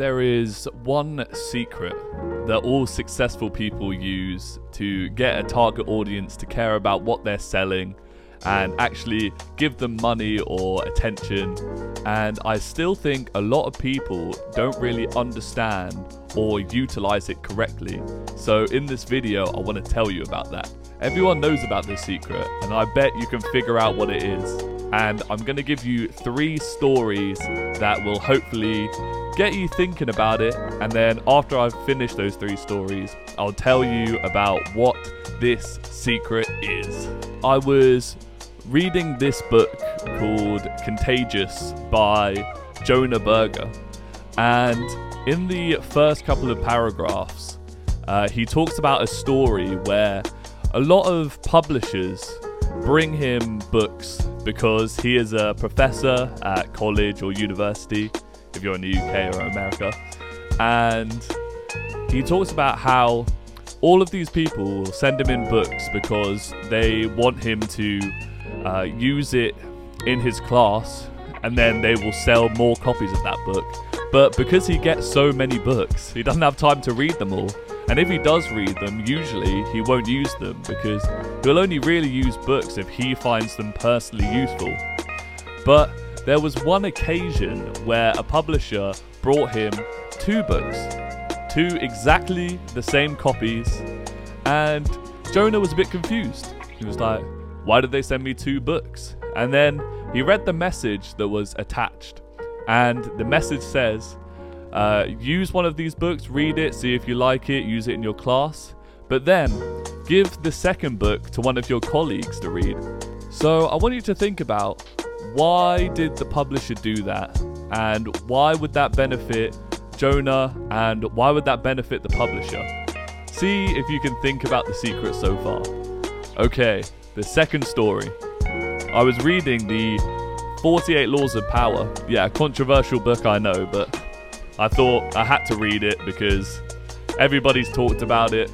there is one secret that all successful people use to get a target audience to care about what they're selling and actually give them money or attention. And I still think a lot of people don't really understand or utilize it correctly. So, in this video, I want to tell you about that. Everyone knows about this secret, and I bet you can figure out what it is. And I'm going to give you three stories that will hopefully get you thinking about it. And then, after I've finished those three stories, I'll tell you about what this secret is. I was reading this book called Contagious by Jonah Berger. And in the first couple of paragraphs, uh, he talks about a story where a lot of publishers bring him books because he is a professor at college or university, if you're in the UK or America. And he talks about how all of these people send him in books because they want him to uh, use it in his class, and then they will sell more copies of that book. But because he gets so many books, he doesn't have time to read them all. And if he does read them, usually he won't use them because he'll only really use books if he finds them personally useful. But there was one occasion where a publisher brought him two books, two exactly the same copies, and Jonah was a bit confused. He was like, why did they send me two books? And then he read the message that was attached. And the message says, uh, use one of these books, read it, see if you like it, use it in your class. But then give the second book to one of your colleagues to read. So I want you to think about why did the publisher do that? And why would that benefit Jonah? And why would that benefit the publisher? See if you can think about the secret so far. Okay, the second story. I was reading the 48 Laws of Power. Yeah, controversial book, I know, but I thought I had to read it because everybody's talked about it.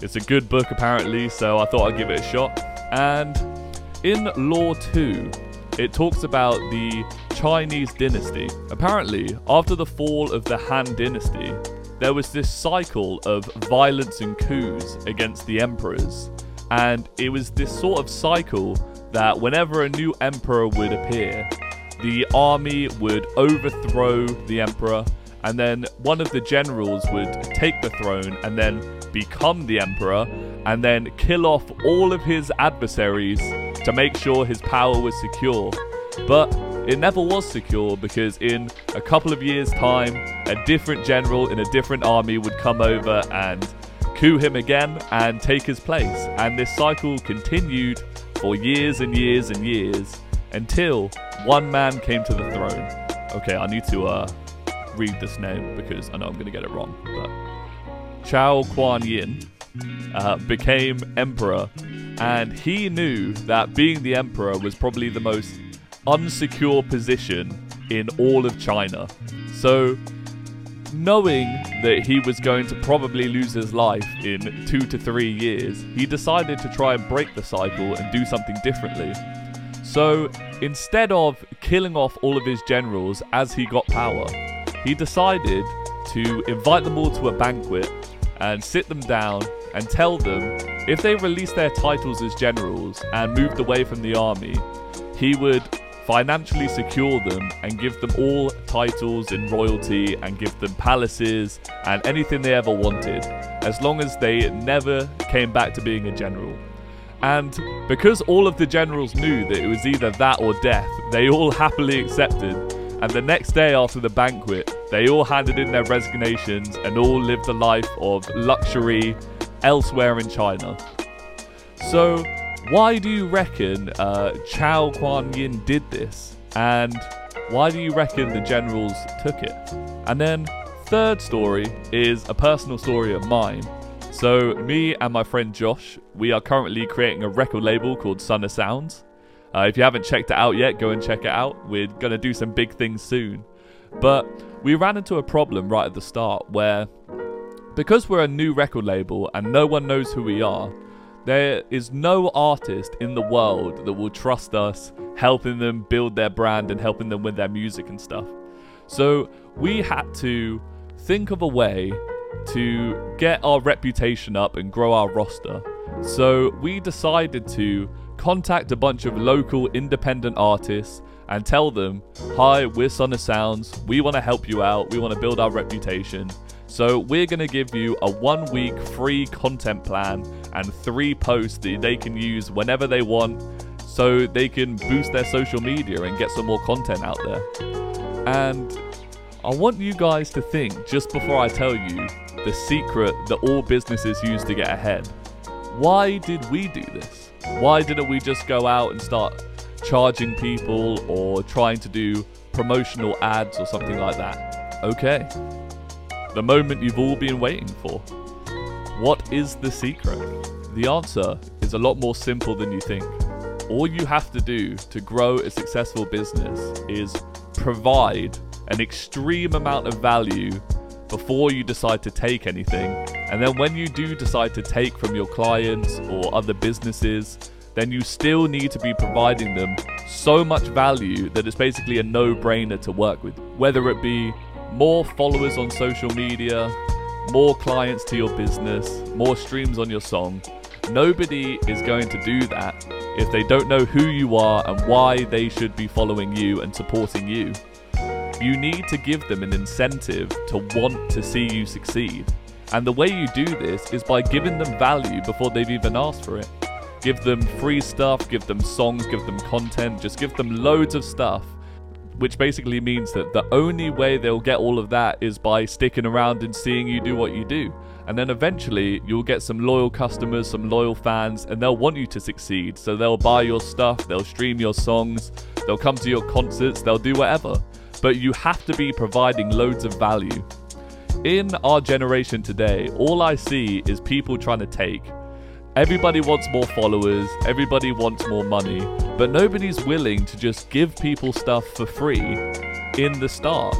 It's a good book, apparently, so I thought I'd give it a shot. And in Law 2, it talks about the Chinese dynasty. Apparently, after the fall of the Han dynasty, there was this cycle of violence and coups against the emperors. And it was this sort of cycle that whenever a new emperor would appear, the army would overthrow the emperor, and then one of the generals would take the throne and then become the emperor, and then kill off all of his adversaries to make sure his power was secure. But it never was secure because in a couple of years' time, a different general in a different army would come over and coup him again and take his place. And this cycle continued for years and years and years until one man came to the throne. Okay, I need to uh, read this name because I know I'm going to get it wrong. But Chao Kuang Yin uh, became emperor, and he knew that being the emperor was probably the most unsecure position in all of China. So knowing that he was going to probably lose his life in two to three years, he decided to try and break the cycle and do something differently. So instead of killing off all of his generals as he got power, he decided to invite them all to a banquet and sit them down and tell them if they released their titles as generals and moved away from the army, he would financially secure them and give them all titles in royalty and give them palaces and anything they ever wanted, as long as they never came back to being a general. And because all of the generals knew that it was either that or death, they all happily accepted. And the next day after the banquet, they all handed in their resignations and all lived a life of luxury elsewhere in China. So, why do you reckon uh, Chao Kuang Yin did this? And why do you reckon the generals took it? And then, third story is a personal story of mine. So, me and my friend Josh, we are currently creating a record label called Sunna Sounds. Uh, if you haven't checked it out yet, go and check it out. We're going to do some big things soon. But we ran into a problem right at the start where, because we're a new record label and no one knows who we are, there is no artist in the world that will trust us helping them build their brand and helping them with their music and stuff. So we had to think of a way to get our reputation up and grow our roster. So we decided to contact a bunch of local independent artists and tell them, Hi, we're Sunna Sounds. We want to help you out. We want to build our reputation. So we're going to give you a one week free content plan and three posts that they can use whenever they want so they can boost their social media and get some more content out there. And I want you guys to think, just before I tell you, the secret that all businesses use to get ahead. Why did we do this? Why didn't we just go out and start charging people or trying to do promotional ads or something like that? Okay. The moment you've all been waiting for. What is the secret? The answer is a lot more simple than you think. All you have to do to grow a successful business is provide an extreme amount of value before you decide to take anything. And then when you do decide to take from your clients or other businesses, then you still need to be providing them so much value that it's basically a no brainer to work with. Whether it be more followers on social media, more clients to your business, more streams on your song. Nobody is going to do that if they don't know who you are and why they should be following you and supporting you. You need to give them an incentive to want to see you succeed. And the way you do this is by giving them value before they've even asked for it. Give them free stuff, give them songs, give them content, just give them loads of stuff. Which basically means that the only way they'll get all of that is by sticking around and seeing you do what you do. And then eventually you'll get some loyal customers, some loyal fans, and they'll want you to succeed. So they'll buy your stuff, they'll stream your songs, they'll come to your concerts, they'll do whatever but you have to be providing loads of value. In our generation today, all I see is people trying to take. Everybody wants more followers, everybody wants more money, but nobody's willing to just give people stuff for free in the start.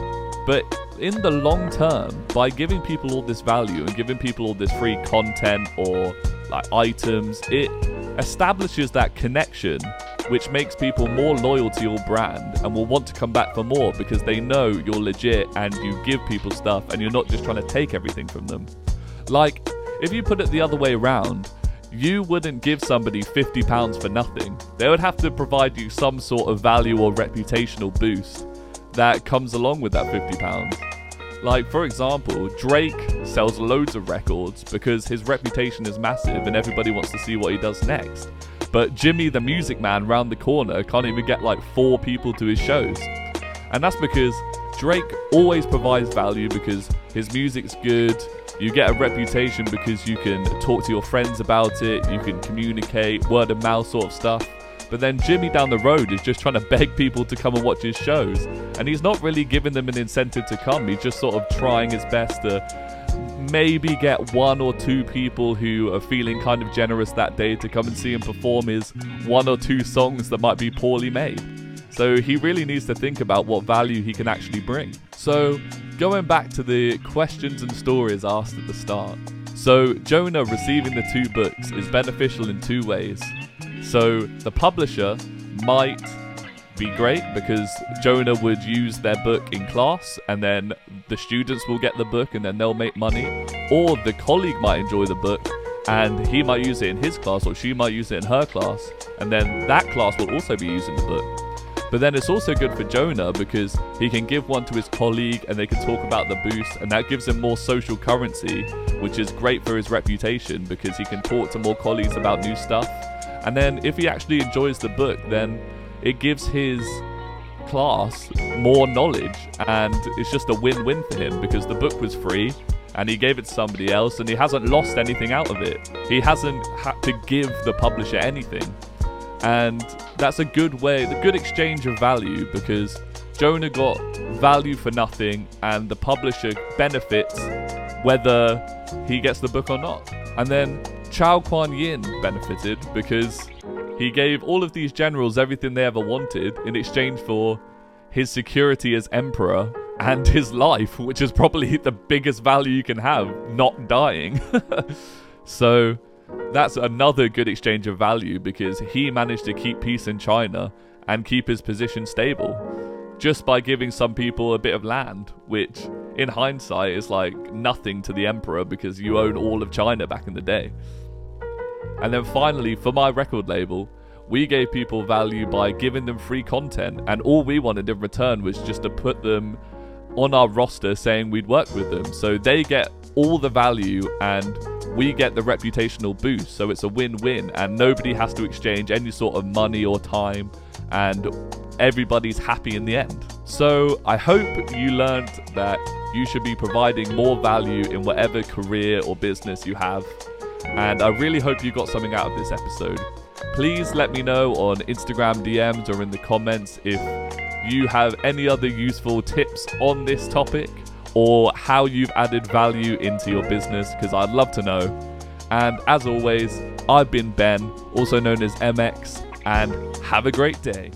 But in the long term, by giving people all this value and giving people all this free content or like items, it establishes that connection which makes people more loyal to your brand and will want to come back for more because they know you're legit and you give people stuff and you're not just trying to take everything from them. Like, if you put it the other way around, you wouldn't give somebody £50 for nothing. They would have to provide you some sort of value or reputational boost that comes along with that £50. Like, for example, Drake sells loads of records because his reputation is massive and everybody wants to see what he does next. But Jimmy the Music Man round the corner can't even get like four people to his shows. And that's because Drake always provides value because his music's good. You get a reputation because you can talk to your friends about it, you can communicate, word of mouth sort of stuff. But then Jimmy down the road is just trying to beg people to come and watch his shows. And he's not really giving them an incentive to come. He's just sort of trying his best to maybe get one or two people who are feeling kind of generous that day to come and see him perform his one or two songs that might be poorly made. So he really needs to think about what value he can actually bring. So, going back to the questions and stories asked at the start. So, Jonah receiving the two books is beneficial in two ways. So, the publisher might be great because Jonah would use their book in class and then the students will get the book and then they'll make money. Or the colleague might enjoy the book and he might use it in his class or she might use it in her class and then that class will also be using the book. But then it's also good for Jonah because he can give one to his colleague and they can talk about the boost, and that gives him more social currency, which is great for his reputation because he can talk to more colleagues about new stuff. And then if he actually enjoys the book, then it gives his class more knowledge and it's just a win-win for him because the book was free and he gave it to somebody else and he hasn't lost anything out of it. He hasn't had to give the publisher anything. And that's a good way, the good exchange of value because Jonah got value for nothing and the publisher benefits whether he gets the book or not. And then chao Kuang Yin benefited because he gave all of these generals everything they ever wanted in exchange for his security as emperor and his life, which is probably the biggest value you can have, not dying. so that's another good exchange of value because he managed to keep peace in China and keep his position stable. just by giving some people a bit of land, which in hindsight is like nothing to the emperor because you own all of China back in the day. And then finally, for my record label, we gave people value by giving them free content, and all we wanted in return was just to put them on our roster saying we'd work with them. So they get all the value and we get the reputational boost. So it's a win win, and nobody has to exchange any sort of money or time, and everybody's happy in the end. So I hope you learned that you should be providing more value in whatever career or business you have. And I really hope you got something out of this episode. Please let me know on Instagram DMs or in the comments if you have any other useful tips on this topic or how you've added value into your business because I'd love to know. And as always, I've been Ben, also known as MX, and have a great day.